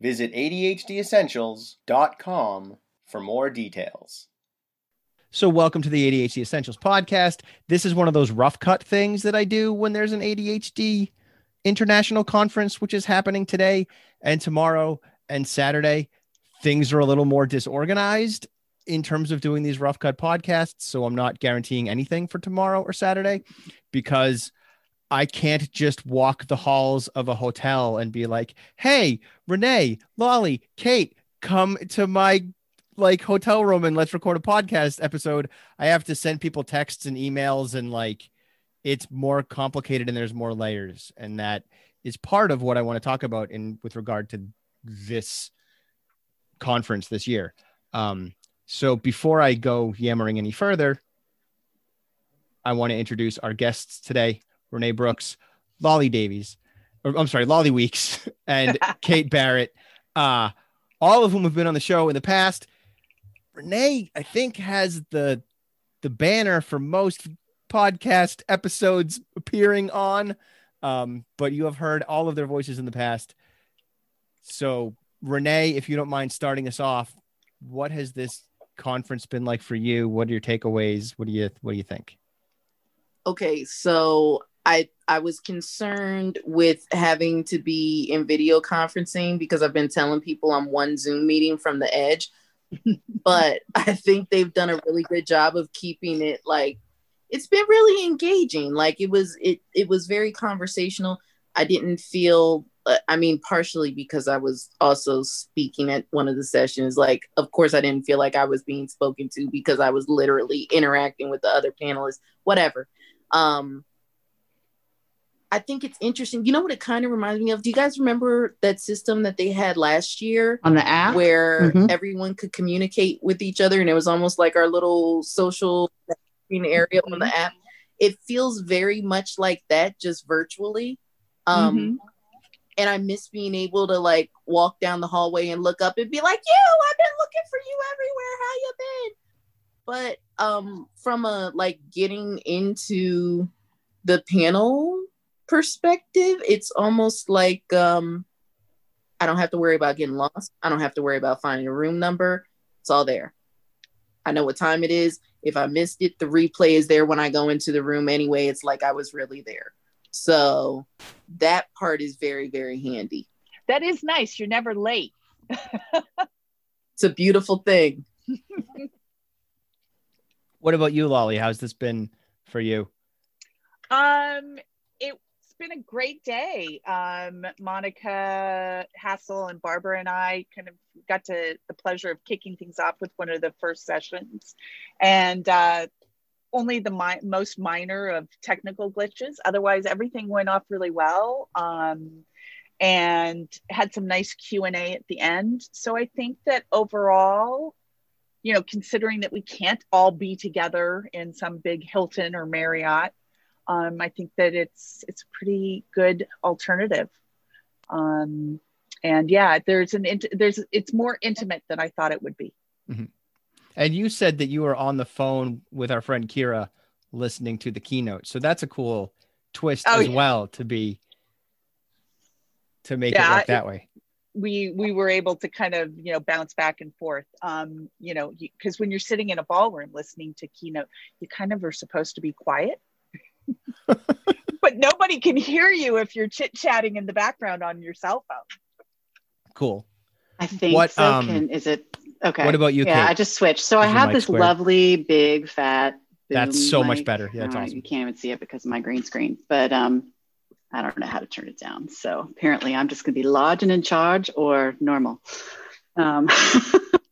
Visit ADHDessentials.com for more details. So, welcome to the ADHD Essentials podcast. This is one of those rough cut things that I do when there's an ADHD international conference, which is happening today and tomorrow and Saturday. Things are a little more disorganized in terms of doing these rough cut podcasts. So, I'm not guaranteeing anything for tomorrow or Saturday because I can't just walk the halls of a hotel and be like, "Hey, Renee, Lolly, Kate, come to my like hotel room and let's record a podcast episode." I have to send people texts and emails and like it's more complicated and there's more layers and that is part of what I want to talk about in with regard to this conference this year. Um, so before I go yammering any further, I want to introduce our guests today. Renee Brooks, Lolly Davies, or I'm sorry, Lolly Weeks, and Kate Barrett, uh, all of whom have been on the show in the past. Renee, I think, has the the banner for most podcast episodes appearing on, um, but you have heard all of their voices in the past. So, Renee, if you don't mind starting us off, what has this conference been like for you? What are your takeaways? What do you What do you think? Okay, so I I was concerned with having to be in video conferencing because I've been telling people I'm one Zoom meeting from the edge. but I think they've done a really good job of keeping it like it's been really engaging. Like it was it it was very conversational. I didn't feel uh, I mean partially because I was also speaking at one of the sessions like of course I didn't feel like I was being spoken to because I was literally interacting with the other panelists whatever. Um I think it's interesting. You know what it kind of reminds me of? Do you guys remember that system that they had last year on the app where mm-hmm. everyone could communicate with each other and it was almost like our little social area on the app? It feels very much like that, just virtually. Um, mm-hmm. And I miss being able to like walk down the hallway and look up and be like, "You, I've been looking for you everywhere. How you been?" But um, from a like getting into the panel perspective, it's almost like um, I don't have to worry about getting lost. I don't have to worry about finding a room number. It's all there. I know what time it is. If I missed it, the replay is there when I go into the room anyway. It's like I was really there. So that part is very, very handy. That is nice. You're never late. it's a beautiful thing. what about you, Lolly? How's this been for you? Um, been a great day. Um, Monica Hassel and Barbara and I kind of got to the pleasure of kicking things off with one of the first sessions, and uh, only the mi- most minor of technical glitches. Otherwise, everything went off really well. Um, and had some nice q&a at the end so i think that overall you know considering that we can't all be together in some big hilton or marriott um, I think that it's it's a pretty good alternative. Um, and yeah, there's an int- there's it's more intimate than I thought it would be. Mm-hmm. And you said that you were on the phone with our friend Kira listening to the keynote, so that's a cool twist oh, as yeah. well to be to make yeah, it work that way. We we were able to kind of you know bounce back and forth. Um, you know, because when you're sitting in a ballroom listening to keynote, you kind of are supposed to be quiet but nobody can hear you if you're chit chatting in the background on your cell phone. Cool. I think what, so. Um, can, is it okay? What about you? Yeah, Kate? I just switched. So I have this square? lovely big fat. That's so mic. much better. Yeah, that's uh, awesome. You can't even see it because of my green screen, but um, I don't know how to turn it down. So apparently, I'm just going to be large and in charge or normal. Um,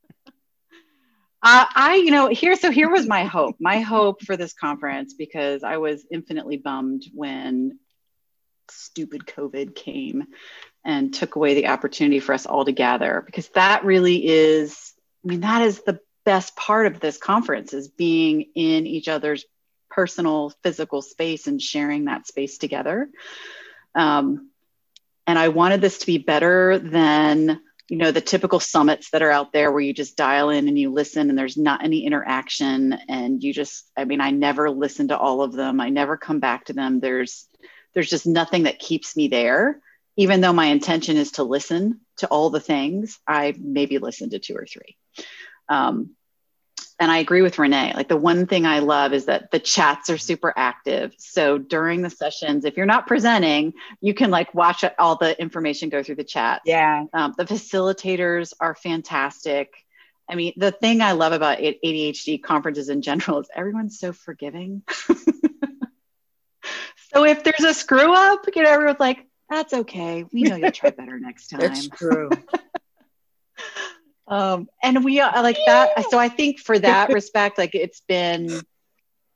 Uh, I, you know, here, so here was my hope. My hope for this conference, because I was infinitely bummed when stupid COVID came and took away the opportunity for us all to gather because that really is, I mean, that is the best part of this conference is being in each other's personal physical space and sharing that space together. Um, and I wanted this to be better than you know the typical summits that are out there where you just dial in and you listen and there's not any interaction. And you just i mean i never listen to all of them. I never come back to them. There's there's just nothing that keeps me there. Even though my intention is to listen to all the things i maybe listen to two or three. Um, and I agree with Renee. Like the one thing I love is that the chats are super active. So during the sessions, if you're not presenting, you can like watch all the information go through the chat. Yeah. Um, the facilitators are fantastic. I mean, the thing I love about ADHD conferences in general is everyone's so forgiving. so if there's a screw up, you know, everyone's like, that's okay. We know you'll try better next time. That's true. um and we are like that so i think for that respect like it's been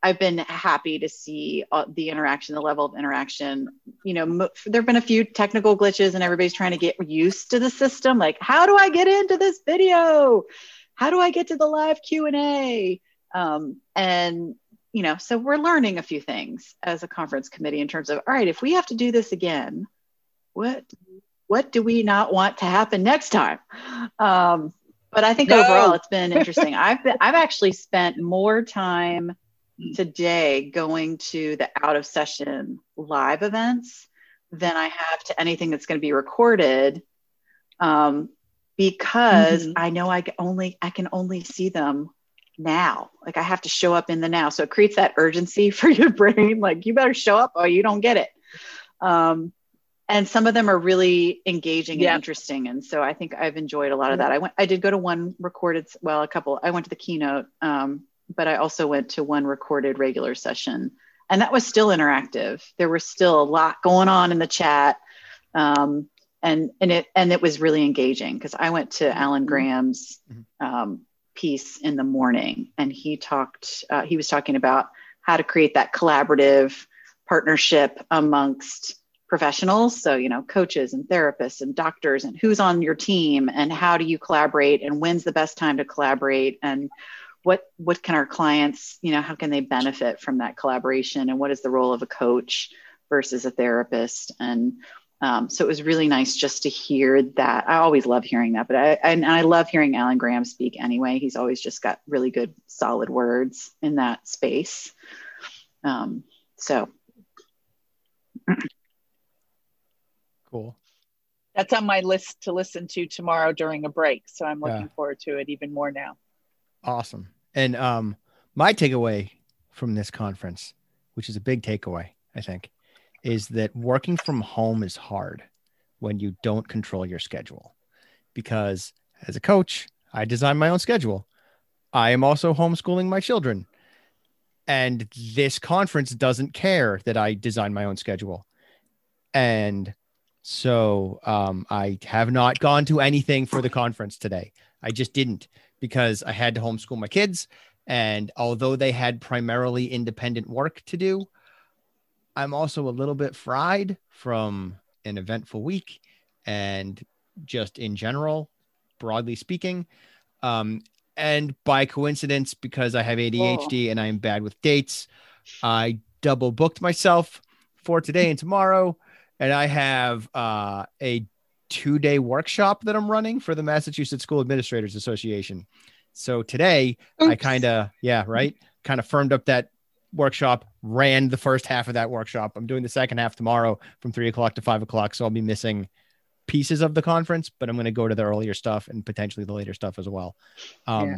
i've been happy to see uh, the interaction the level of interaction. You know mo- there have been a few technical glitches and everybody's trying to get used to the system. Like how do i get into this video? How do i get to the live q&a um, and you know so we're learning a few things as a conference committee in terms of all right if we have to do this again what what do we not want to happen next time? Um, but I think no. overall it's been interesting. I've been, I've actually spent more time today going to the out of session live events than I have to anything that's going to be recorded. Um, because mm-hmm. I know I can only I can only see them now. Like I have to show up in the now. So it creates that urgency for your brain. Like you better show up or you don't get it. Um, and some of them are really engaging and interesting. And so i think i've enjoyed a lot of that. I went i did go to one recorded well a couple i went to the keynote um, but i also went to one recorded regular session. And that was still interactive. There was still a lot going on in the chat um, and and it and it was really engaging because i went to alan mm-hmm. graham's mm-hmm. um, piece in the morning and he talked uh, he was talking about how to create that collaborative partnership amongst professionals. So you know coaches and therapists and doctors and who's on your team and how do you collaborate and when's the best time to collaborate and what what can our clients you know how can they benefit from that collaboration and what is the role of a coach versus a therapist? And um, so it was really nice just to hear that. I always love hearing that but i and i love hearing alan graham speak anyway. He's always just got really good solid words in that space. Um, so Cool. That's on my list to listen to tomorrow during a break. So I'm looking yeah. forward to it even more now. Awesome. And um, my takeaway from this conference, which is a big takeaway, I think, is that working from home is hard when you don't control your schedule. Because as a coach, I design my own schedule. I am also homeschooling my children. And this conference doesn't care that I design my own schedule. And so um, I have not gone to anything for the conference today. I just didn't because I had to homeschool my kids. And although they had primarily independent work to do, I'm also a little bit fried from an eventful week and just in general, broadly speaking. Um, and by coincidence, because I have ADHD and I am bad with dates, I double booked myself for today and tomorrow and I have uh, a two day workshop that I'm running for the Massachusetts School Administrators Association. So today Oops. I kind of, yeah, right, kind of firmed up that workshop, ran the first half of that workshop. I'm doing the second half tomorrow from three o'clock to five o'clock. So I'll be missing pieces of the conference, but I'm going to go to the earlier stuff and potentially the later stuff as well. Um, yeah.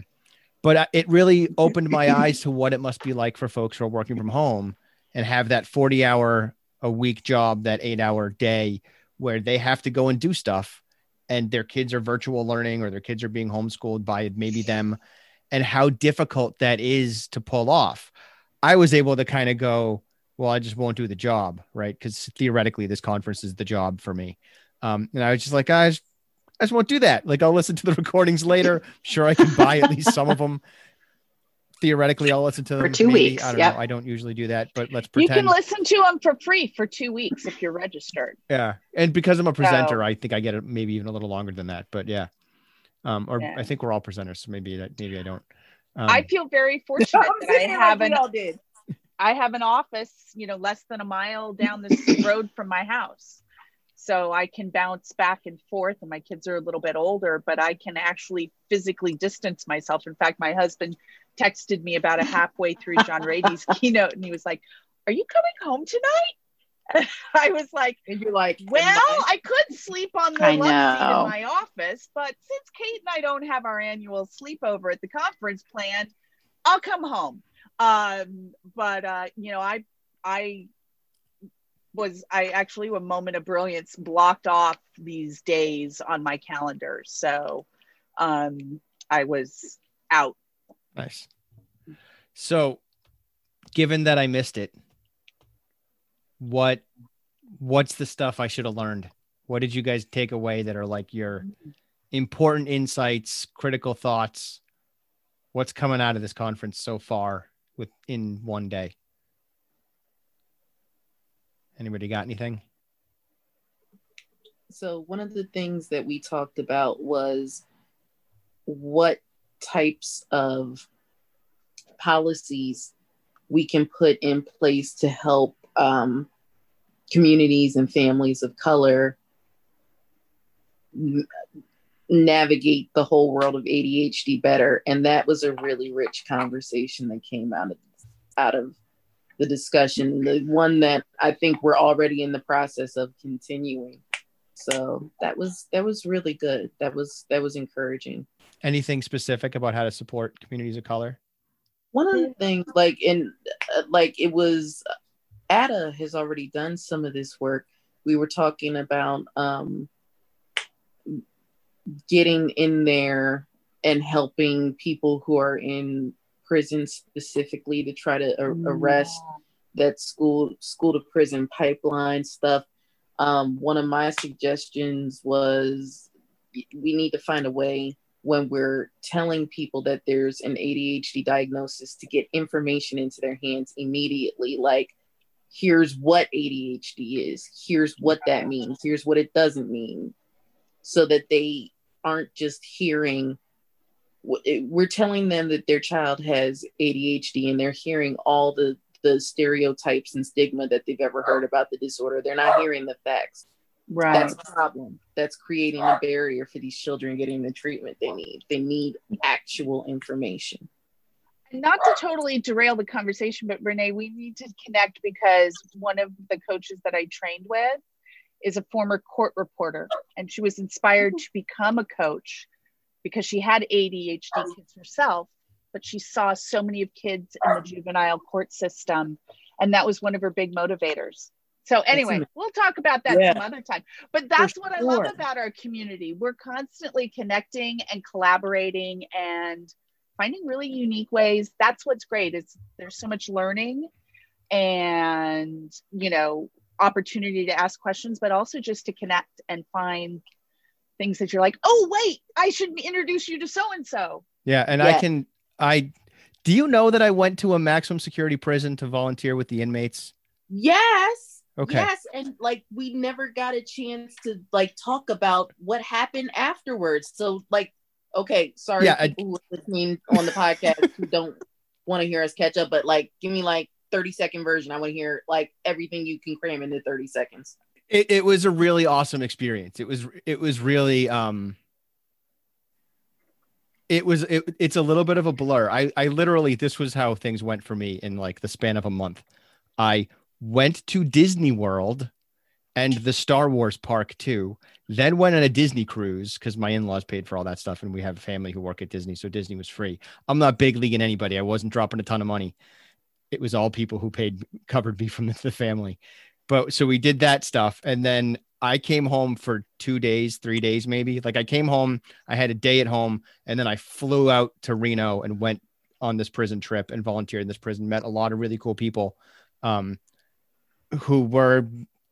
But it really opened my eyes to what it must be like for folks who are working from home and have that 40 hour a week job, that eight hour day where they have to go and do stuff and their kids are virtual learning or their kids are being homeschooled by maybe them and how difficult that is to pull off. I was able to kind of go, well, I just won't do the job, right? Because theoretically, this conference is the job for me. Um, and I was just like, guys, I just won't do that. Like, I'll listen to the recordings later. I'm sure I can buy at least some of them theoretically I'll listen to them For two maybe. weeks, I don't yep. know. I don't usually do that, but let's pretend You can listen to them for free for two weeks if you're registered. Yeah, and because I'm a presenter, So- I think I get it maybe even a little longer than that. But yeah, um, or Yeah. I think we're all presenters, so maybe that maybe I don't. Um, I feel very fortunate that I have an all did. I have an office, you know, less than a mile down this road from my house. So I can bounce back and forth, and my kids are a little bit older, but I can actually physically distance myself. In fact, my husband texted me about a halfway through John Ratey's keynote, and he was like, Are you coming home tonight? I was like, And you're like, Well, I could sleep on the I love seat in my office, but since Kate and I don't have our annual sleepover at the conference planned, I'll come home. Um, but uh, you know, I I was I actually a moment of brilliance blocked off these days on my calendar. So um I was out. Nice. So, given that I missed it, what what's the stuff I should have learned? What did you guys take away that are like your important insights, critical thoughts? What's coming out of this conference so far within one day? Anybody got anything? so one of the things that we talked about was what types of policies we can put in place to help um, communities and families of color navigate the whole world of ADHD better. And that was a really rich conversation that came out of out of the discussion. The one that I think we're already in the process of continuing. So that was that was really good. That was that was encouraging. Anything specific about how to support communities of color? One of the things, like in, uh, like it was, ADDA has already done some of this work. We were talking about um, getting in there and helping people who are in prison specifically to try to a- arrest that school school to prison pipeline stuff. Um, one of my suggestions was we need to find a way when we're telling people that there's an ADHD diagnosis to get information into their hands immediately. Like, here's what ADHD is, here's what that means, here's what it doesn't mean, so that they aren't just hearing. We're telling them that their child has ADHD and they're hearing all the the stereotypes and stigma that they've ever heard about the disorder. They're not hearing the facts. Right. That's a problem. That's creating a barrier for these children getting the treatment they need. They need actual information. And not to totally derail the conversation, but Renee, we need to connect because one of the coaches that I trained with is a former court reporter, and she was inspired to become a coach because she had ADHD kids herself, but she saw so many of kids in the juvenile court system, and that was one of her big motivators. So anyway, we'll talk about that Yeah. some other time. But that's what I love about our community. We're constantly connecting and collaborating and finding really unique ways. That's what's great. Is there's so much learning and you know opportunity to ask questions, but also just to connect and find things that you're like, oh wait, I should introduce you to so and so. Yeah, and I can I do you know that I went to a maximum security prison to volunteer with the inmates? Yes. Okay. Yes. And like we never got a chance to like talk about what happened afterwards. So like, okay, sorry Yeah, I- people are listening on the podcast who don't want to hear us catch up, but like give me like 30 second version. I want to hear like everything you can cram into 30 seconds. It, it was a really awesome experience. It was it was really um it was it, it's a little bit of a blur. I I literally this was how things went for me in like the span of a month. I went to Disney World and the Star Wars park too. Then went on a Disney cruise because my in-laws paid for all that stuff and we have a family who work at Disney, so Disney was free. I'm not big leaguing anybody. I wasn't dropping a ton of money. It was all people who paid covered me from the, family. But so we did that stuff and then I came home for 2 days, 3 days maybe. Like I came home, I had a day at home and then I flew out to Reno and went on this prison trip and volunteered in this prison, met a lot of really cool people um who were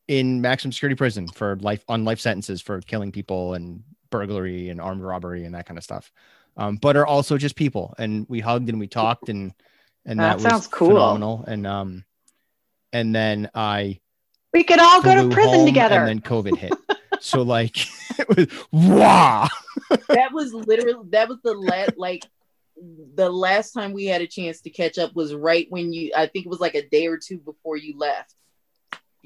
in maximum security prison for life on life sentences for killing people and burglary and armed robbery and that kind of stuff. um, but are also just people. And we hugged and we talked and and That that, sounds was cool. phenomenal. And um, and then I We could all go to prison together. and then COVID hit. so like it was wow. that was literally that was the last like the last time we had a chance to catch up was right when you I think it was like a day or two before you left.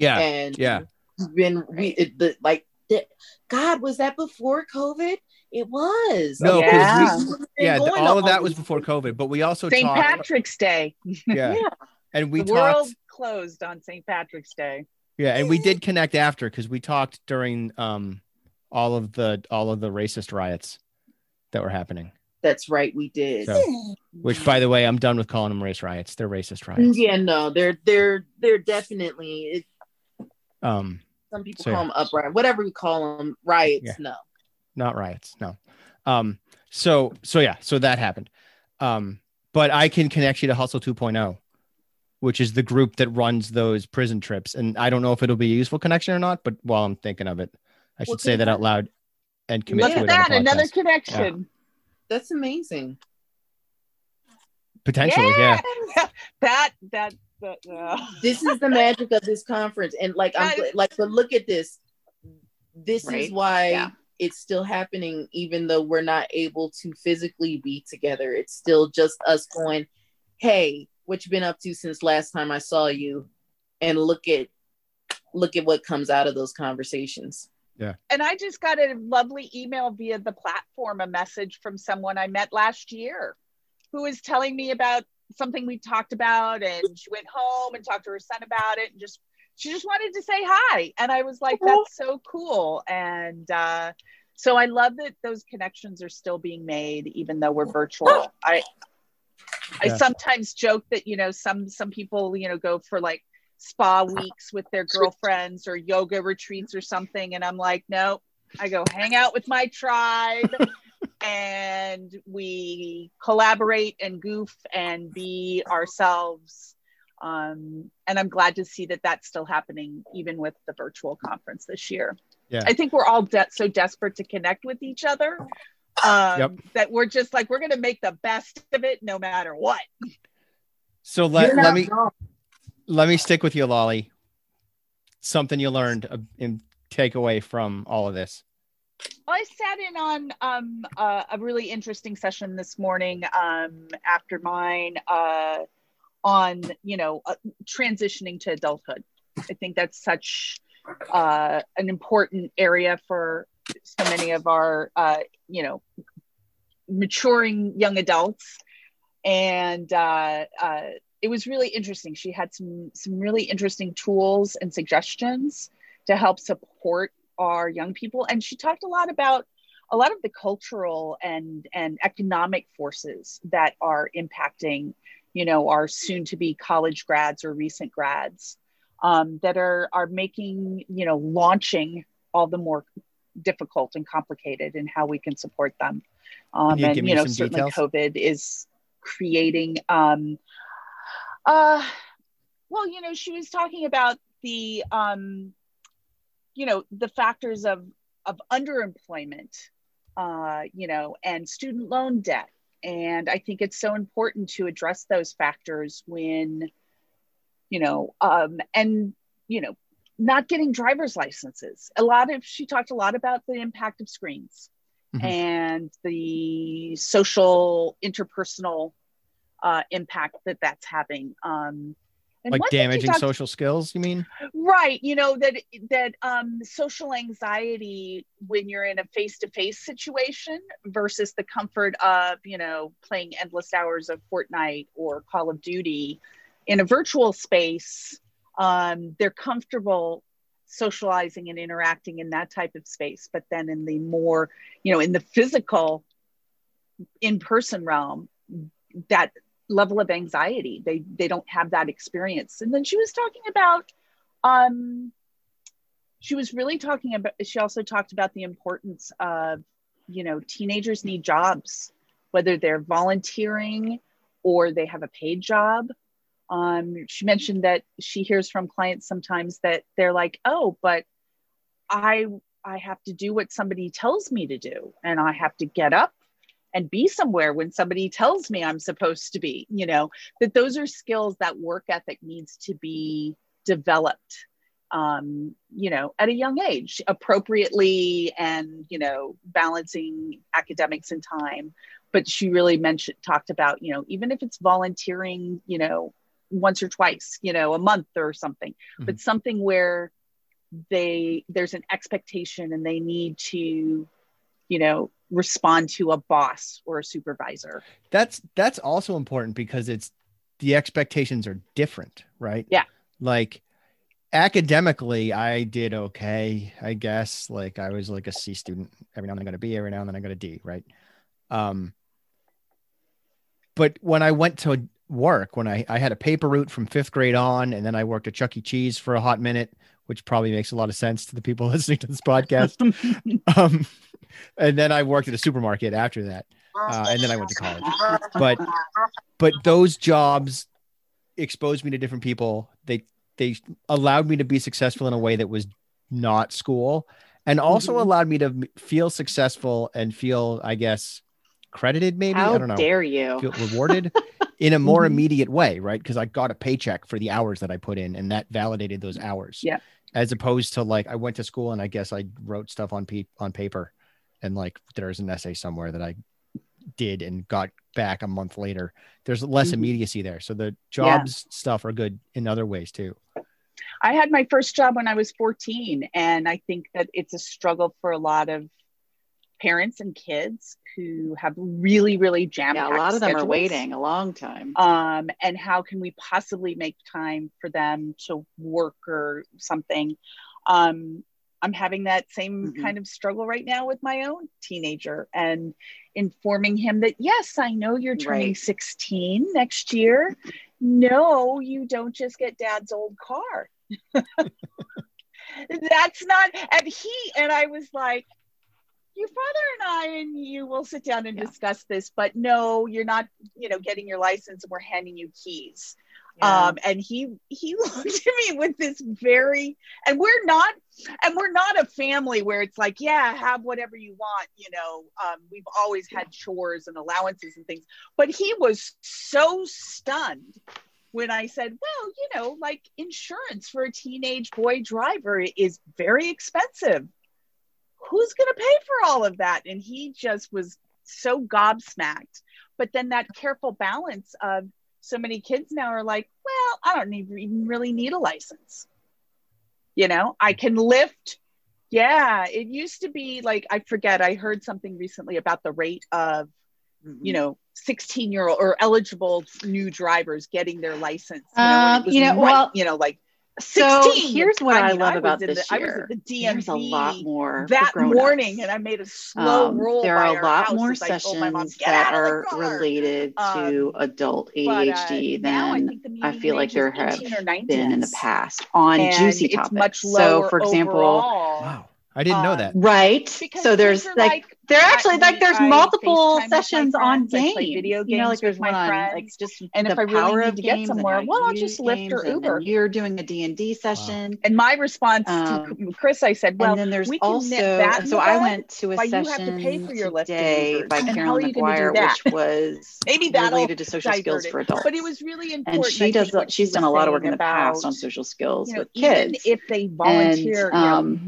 Yeah, and yeah. we've been we it, the like the, God was that before COVID? It was. No, Yeah. We've yeah. th- all of that was before COVID, but we also St. talked. Patrick's Day. Yeah. Yeah. and we the talked. world closed on St. Patrick's Day. Yeah, and we did connect after because we talked during um all of the all of the racist riots that were happening. That's right, we did. So, which, by the way, I'm done with calling them race riots. They're racist riots. yeah, no, they're they're they're definitely it, Um, some people So, yeah. call them upright, whatever we call them, riots. Yeah. No, not riots. No. Um. So so yeah. So that happened. Um. But I can connect you to Hustle 2.0, which is the group that runs those prison trips. And I don't know if it'll be a useful connection or not. But while I'm thinking of it, I should Well, say that out loud and commit Look to at it. on that, another connection. that's amazing. potentially. Yeah. that that that. Uh, This is the magic of this conference, and like I'm like, but look at this. This is why Yeah. it's still happening, even though we're not able to physically be together. It's still just us going, "Hey, what you been up to since last time I saw you?" And look at look at what comes out of those conversations. Yeah. And I just got a lovely email via the platform, a message from someone I met last year who was telling me about something we talked about. And she went home and talked to her son about it and just, she just wanted to say hi. And I was like, that's so cool. And uh, so I love that those connections are still being made, even though we're virtual. I, I Yeah. sometimes joke that, you know, some, some people, you know, go for like, spa weeks with their girlfriends or yoga retreats or something. And I'm like, no, I go hang out with my tribe and we collaborate and goof and be ourselves. Um, and I'm glad to see that that's still happening, even with the virtual conference this year. Yeah. I think we're all de- so desperate to connect with each other um, Yep. that we're just like, we're going to make the best of it no matter what. So let, let me wrong. let me stick with you, Lolly. Something you learned uh, and take away from all of this. I sat in on um, uh, a really interesting session this morning um, after mine uh, on, you know, uh, transitioning to adulthood. I think that's such uh, an important area for so many of our, uh, you know, maturing young adults. And uh, it was really interesting. She had some some really interesting tools and suggestions to help support our young people and she talked a lot about a lot of the cultural and and economic forces that are impacting you know our soon to be college grads or recent grads um, that are are making you know launching all the more difficult and complicated and how we can support them um, you and you know certainly details? covid is creating um uh well you know she was talking about the um you know the factors of of underemployment uh you know and student loan debt. And i think it's so important to address those factors when you know um and you know not getting driver's licenses. A lot of she talked a lot about the impact of screens Mhm. and the social interpersonal uh, impact that that's having. Um and Like one thing she damaging social skills, you mean? right you know that that um social anxiety when you're in a face-to-face situation versus the comfort of you know playing endless hours of fortnite or call of duty in a virtual space um they're comfortable socializing and interacting in that type of space but then in the more you know in the physical in-person realm that level of anxiety. They they don't have that experience. And then she was talking about um she was really talking about she also talked about the importance of you know teenagers need jobs whether they're volunteering or they have a paid job. Um she mentioned that she hears from clients sometimes that they're like oh but i i have to do what somebody tells me to do and i have to get up and be somewhere when somebody tells me I'm supposed to be, you know, that those are skills that work ethic needs to be developed um, you know, at a young age, appropriately and, you know, balancing academics and time. But she really mentioned, talked about, you know, even if it's volunteering, you know, once or twice, you know, a month or something, mm-hmm. but something where they, there's an expectation and they need to, you know, respond to a boss or a supervisor. That's, that's also important because it's, the expectations are different, right? Yeah. Like, academically i did okay i guess like i was like a c student every now and then i got a b every now and then i got a d right um but when i went to work when i i had a paper route from fifth grade on and then i worked at chuck e cheese for a hot minute which probably makes a lot of sense to the people listening to this podcast um and then i worked at a supermarket after that uh, and then i went to college. But but those jobs exposed me to different people. They they allowed me to be successful in a way that was not school and also mm-hmm. allowed me to feel successful and feel i guess credited maybe? How i don't know. dare you. Feel rewarded in a more mm-hmm. immediate way right? Because i got a paycheck for the hours that i put in and that validated those hours. Yeah. As opposed to like i went to school and i guess i wrote stuff on pe- on paper and like there's an essay somewhere that i did and got back a month later there's less mm-hmm. immediacy there so the jobs yeah. stuff are good in other ways too I had my first job when I was 14, and I think that it's a struggle for a lot of parents and kids who have really, really jammed. Yeah, a lot of them are waiting a long time. Um, and how can we possibly make time for them to work or something? Um, I'm having that same mm-hmm. kind of struggle right now with my own teenager and informing him that yes, I know you're turning right. 16 next year. No, you don't just get dad's old car. That's not and he and I was like, your father and I and you will sit down and yeah. discuss this, but no, you're not, you know, getting your license and we're handing you keys. Yeah. Um, and he he looked at me with this very and we're not and we're not a family where it's like yeah have whatever you want you know um, we've always had chores and allowances and things. But he was so stunned when I said well you know like insurance for a teenage boy driver is very expensive. Who's going to pay for all of that? And he just was so gobsmacked. But then that careful balance of so many kids now are like, well, I don't even really need a license. You know, I can Lyft. Yeah, it used to be like, I forget, I heard something recently about the rate of, mm-hmm. you know, 16 year old or eligible new drivers getting their license. You know, um, you know right, well, you know, like so here's what I, mean, I love I about this the, year. I was at the DMV There's a lot more that morning, and I made a slow um, roll. There are a lot more sessions mom, that are related to um, adult ADHD but, uh, than I, I, feel like there have been in the past on juicy topics. so, for example, overall. wow I didn't know that. Right. So there's like, like there actually like there's I multiple sessions on games. Video games. You know, like there's one on like just and if I really need to get somewhere, well, I'll just Lyft or Uber. You're doing a D and D session. Wow. And my response um, to Chris, I said, well, and then there's we can also that so I went to a session you have to pay for your today by Caroline Maguire, which was maybe related to social skills for adults. But it was really important. And she does she's done a lot of work in the past on social skills with kids. If they volunteer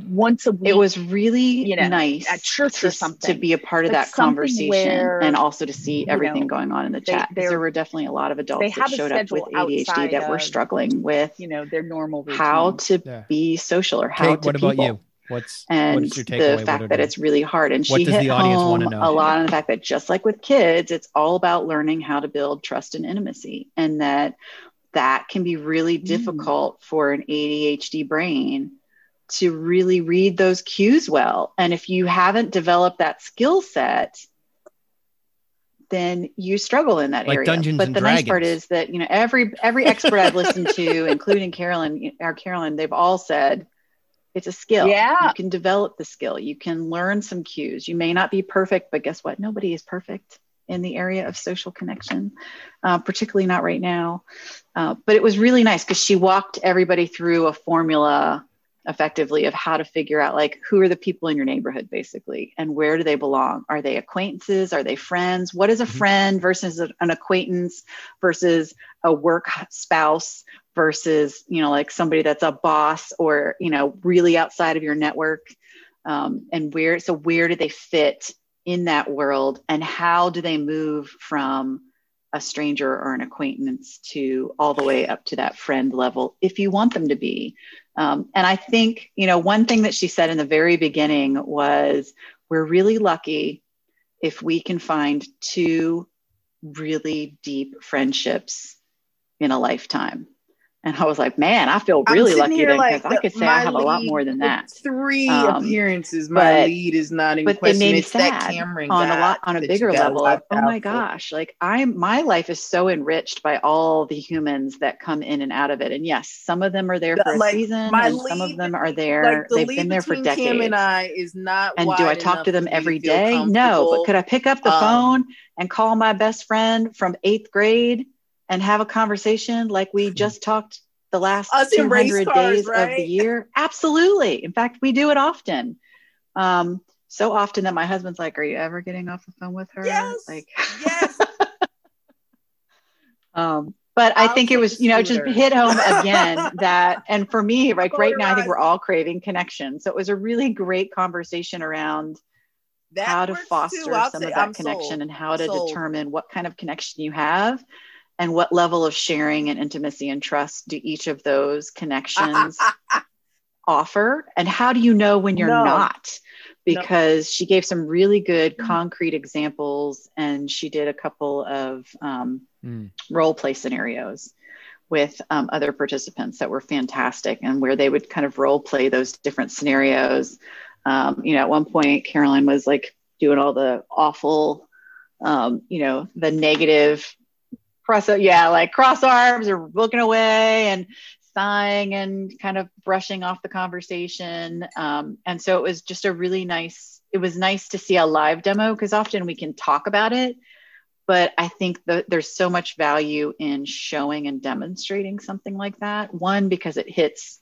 once a week it was really you know, nice at church or something to be a part of that conversation where, and also to see everything know, going on in the chat. They, there were definitely a lot of adults that showed up with ADHD that were struggling with you know their normal routine. how to yeah. be social or how Kate, to what people. about you? What's and what your the fact that it's really hard. And she hit home a lot on the fact that just like with kids, it's all about learning how to build trust and intimacy, and that that can be really mm. difficult for an ADHD brain to really read those cues well. And if you haven't developed that skill set, then you struggle in that like area. Dungeons but the Dragons. nice part is that you know every every expert I've listened to, including Carolyn, our Carolyn, they've all said it's a skill. Yeah, you can develop the skill. You can learn some cues. You may not be perfect, but guess what? Nobody is perfect in the area of social connection, uh, particularly not right now. Uh, but it was really nice because she walked everybody through a formula effectively of how to figure out like who are the people in your neighborhood basically and where do they belong? Are they acquaintances? Are they friends? What is a Mhm. friend versus an acquaintance versus a work spouse versus you know like somebody that's a boss or you know really outside of your network? Um, and where so where do they fit in that world and how do they move from a stranger or an acquaintance to all the way up to that friend level if you want them to be um, and i think you know one thing that she said in the very beginning was we're really lucky if we can find two really deep friendships in a lifetime and I was like, man, I feel really lucky then like, because I could say I have a lot more than that. Three Um, appearances. My but- lead is not in but it question. made me It's that sad Cameron on a lot on a bigger level of oh my gosh like i'm my life is so enriched by all the humans that come in and out of it and yes some of them are there The- for a season and some of them are there Like the they've been there for decades Cam and I is not. and do i talk to them for me to every day no but could i pick up the Um, phone and call my best friend from eighth grade and have a conversation like we just talked the last Us 200 cars, days of the year absolutely in fact we do it often um, so often that my husband's like are you ever getting off the phone with her Yes. like Yes. um, but I I'll think it was, you know, just hit home again that, and for me, like right now, I think we're all craving connection. So it was a really great conversation around That how to foster some say of that I'm connection sold. and how to Sold. determine what kind of connection you have and what level of sharing and intimacy and trust do each of those connections offer and how do you know when you're No. not No. because she gave some really good Mm. concrete examples and she did a couple of um, Mm. role play scenarios with um, other participants that were fantastic and where they would kind of role play those different scenarios um, you know at one point caroline was like doing all the awful um, you know the negative cross yeah like cross arms or looking away and sighing and kind of brushing off the conversation. Um, and so it was just a really nice it was nice to see a live demo because often we can talk about it but i think that there's so much value in showing and demonstrating something like that. One because it hits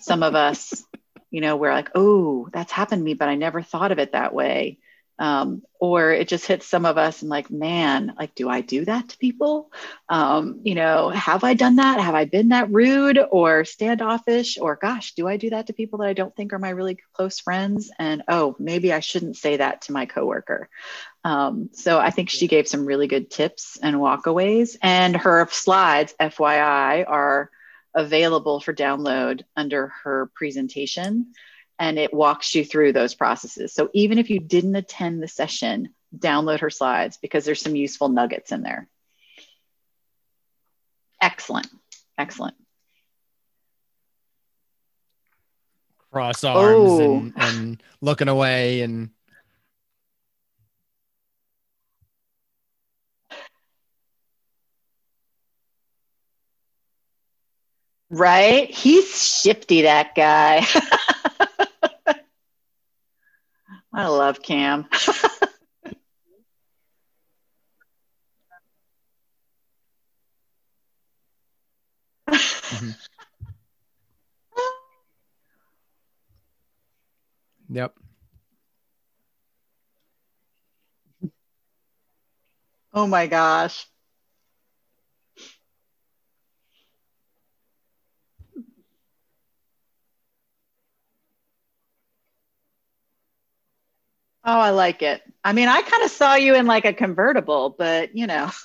some of us you know we're like oh that's happened to me but i never thought of it that way um, or it just hits some of us and like man like do i do that to people? Um, you know have i done that? Have i been that rude or standoffish? Or gosh do i do that to people that i don't think are my really close friends? And oh maybe i shouldn't say that to my coworker. Um, so i think she gave some really good tips and walkaways. And her slides fyi are available for download under her presentation and it walks you through those processes. So even if you didn't attend the session, download her slides because there's some useful nuggets in there. Excellent. Excellent. Cross arms Oh. and, and looking away and Right? He's shifty, that guy. I love Cam. Mm-hmm. yep. Oh my gosh. Oh, I like it. I mean, I kind of saw you in like a convertible, but you know.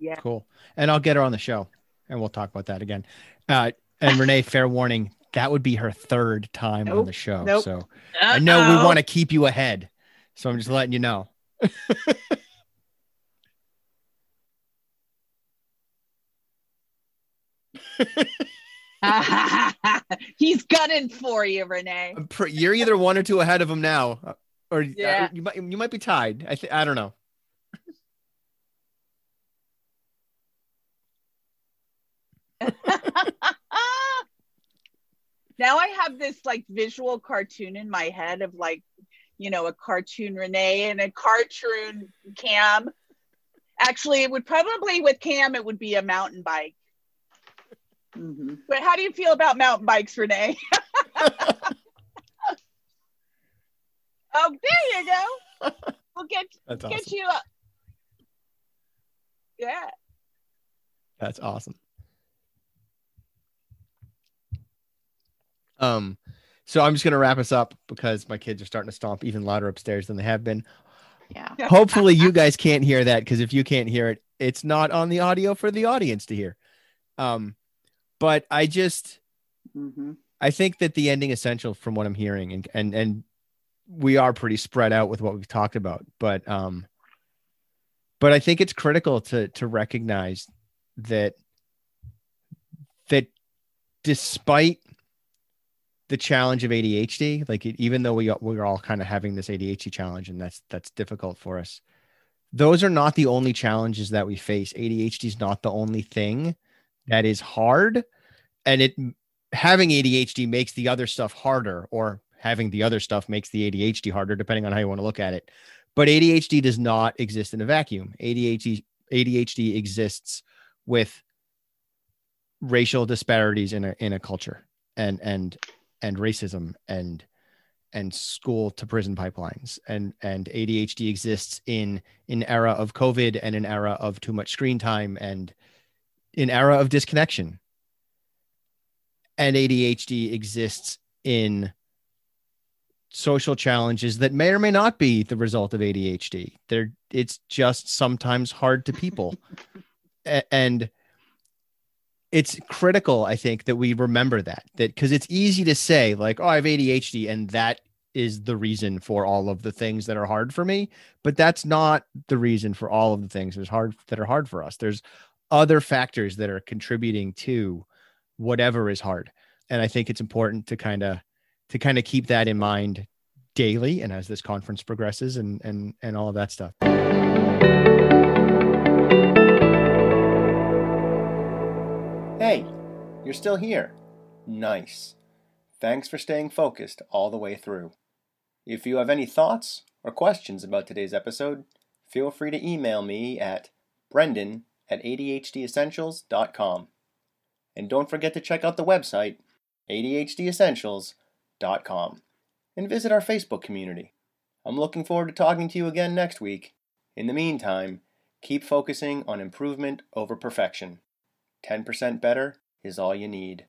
Yeah. Cool. And I'll get her on the show and we'll talk about that again. Uh, and Renee, fair warning, that would be her third time on the show. Nope. So I know we want to keep you ahead. So I'm just letting you know. He's gunning for you, Renee. Pre- you're either one or two ahead of him now, uh, or Yeah. uh, you might you might be tied. I th- I don't know. now I have this like visual cartoon in my head of like, you know, a cartoon Renee and a cartoon Cam. Actually, it would probably with Cam, it would be a mountain bike. Mhm. But how do you feel about mountain bikes, Renee? oh, there you go. We'll get That's get awesome. you. Up. Yeah. That's awesome. Um, so I'm just gonna wrap us up because my kids are starting to stomp even louder upstairs than they have been. Yeah. Hopefully, you guys can't hear that because if you can't hear it, it's not on the audio for the audience to hear. Um, but I just hmm I think that the ending essential from what I'm hearing and and and we are pretty spread out with what we've talked about, but um but I think it's critical to to recognize that that despite the challenge of ADHD, like it, even though we we're all kind of having this ADHD challenge and that's that's difficult for us, those are not the only challenges that we face. ADHD is not the only thing that is hard, and it having ADHD makes the other stuff harder, or having the other stuff makes the ADHD harder, depending on how you want to look at it. But ADHD does not exist in a vacuum. ADHD ADHD exists with racial disparities in a in a culture and and and racism and and school to prison pipelines and and ADHD exists in an era of COVID and an era of too much screen time and an era of disconnection and ADHD exists in social challenges that may or may not be the result of ADHD. They're it's just sometimes hard to people. A- and it's critical, I think, that we remember that. That because it's easy to say, like, oh, I have ADHD, and that is the reason for all of the things that are hard for me. But that's not the reason for all of the things that's hard that are hard for us. There's other factors that are contributing to whatever is hard. And I think it's important to kind of to kind of keep that in mind daily and as this conference progresses and and and all of that stuff. Hey, you're still here. Nice. Thanks for staying focused all the way through. If you have any thoughts or questions about today's episode, feel free to email me at brendan at adhdessentials.com. And don't forget to check out the website, adhdessentials.com, and visit our Facebook community. I'm looking forward to talking to you again next week. In the meantime, keep focusing on improvement over perfection. 10% better is all you need.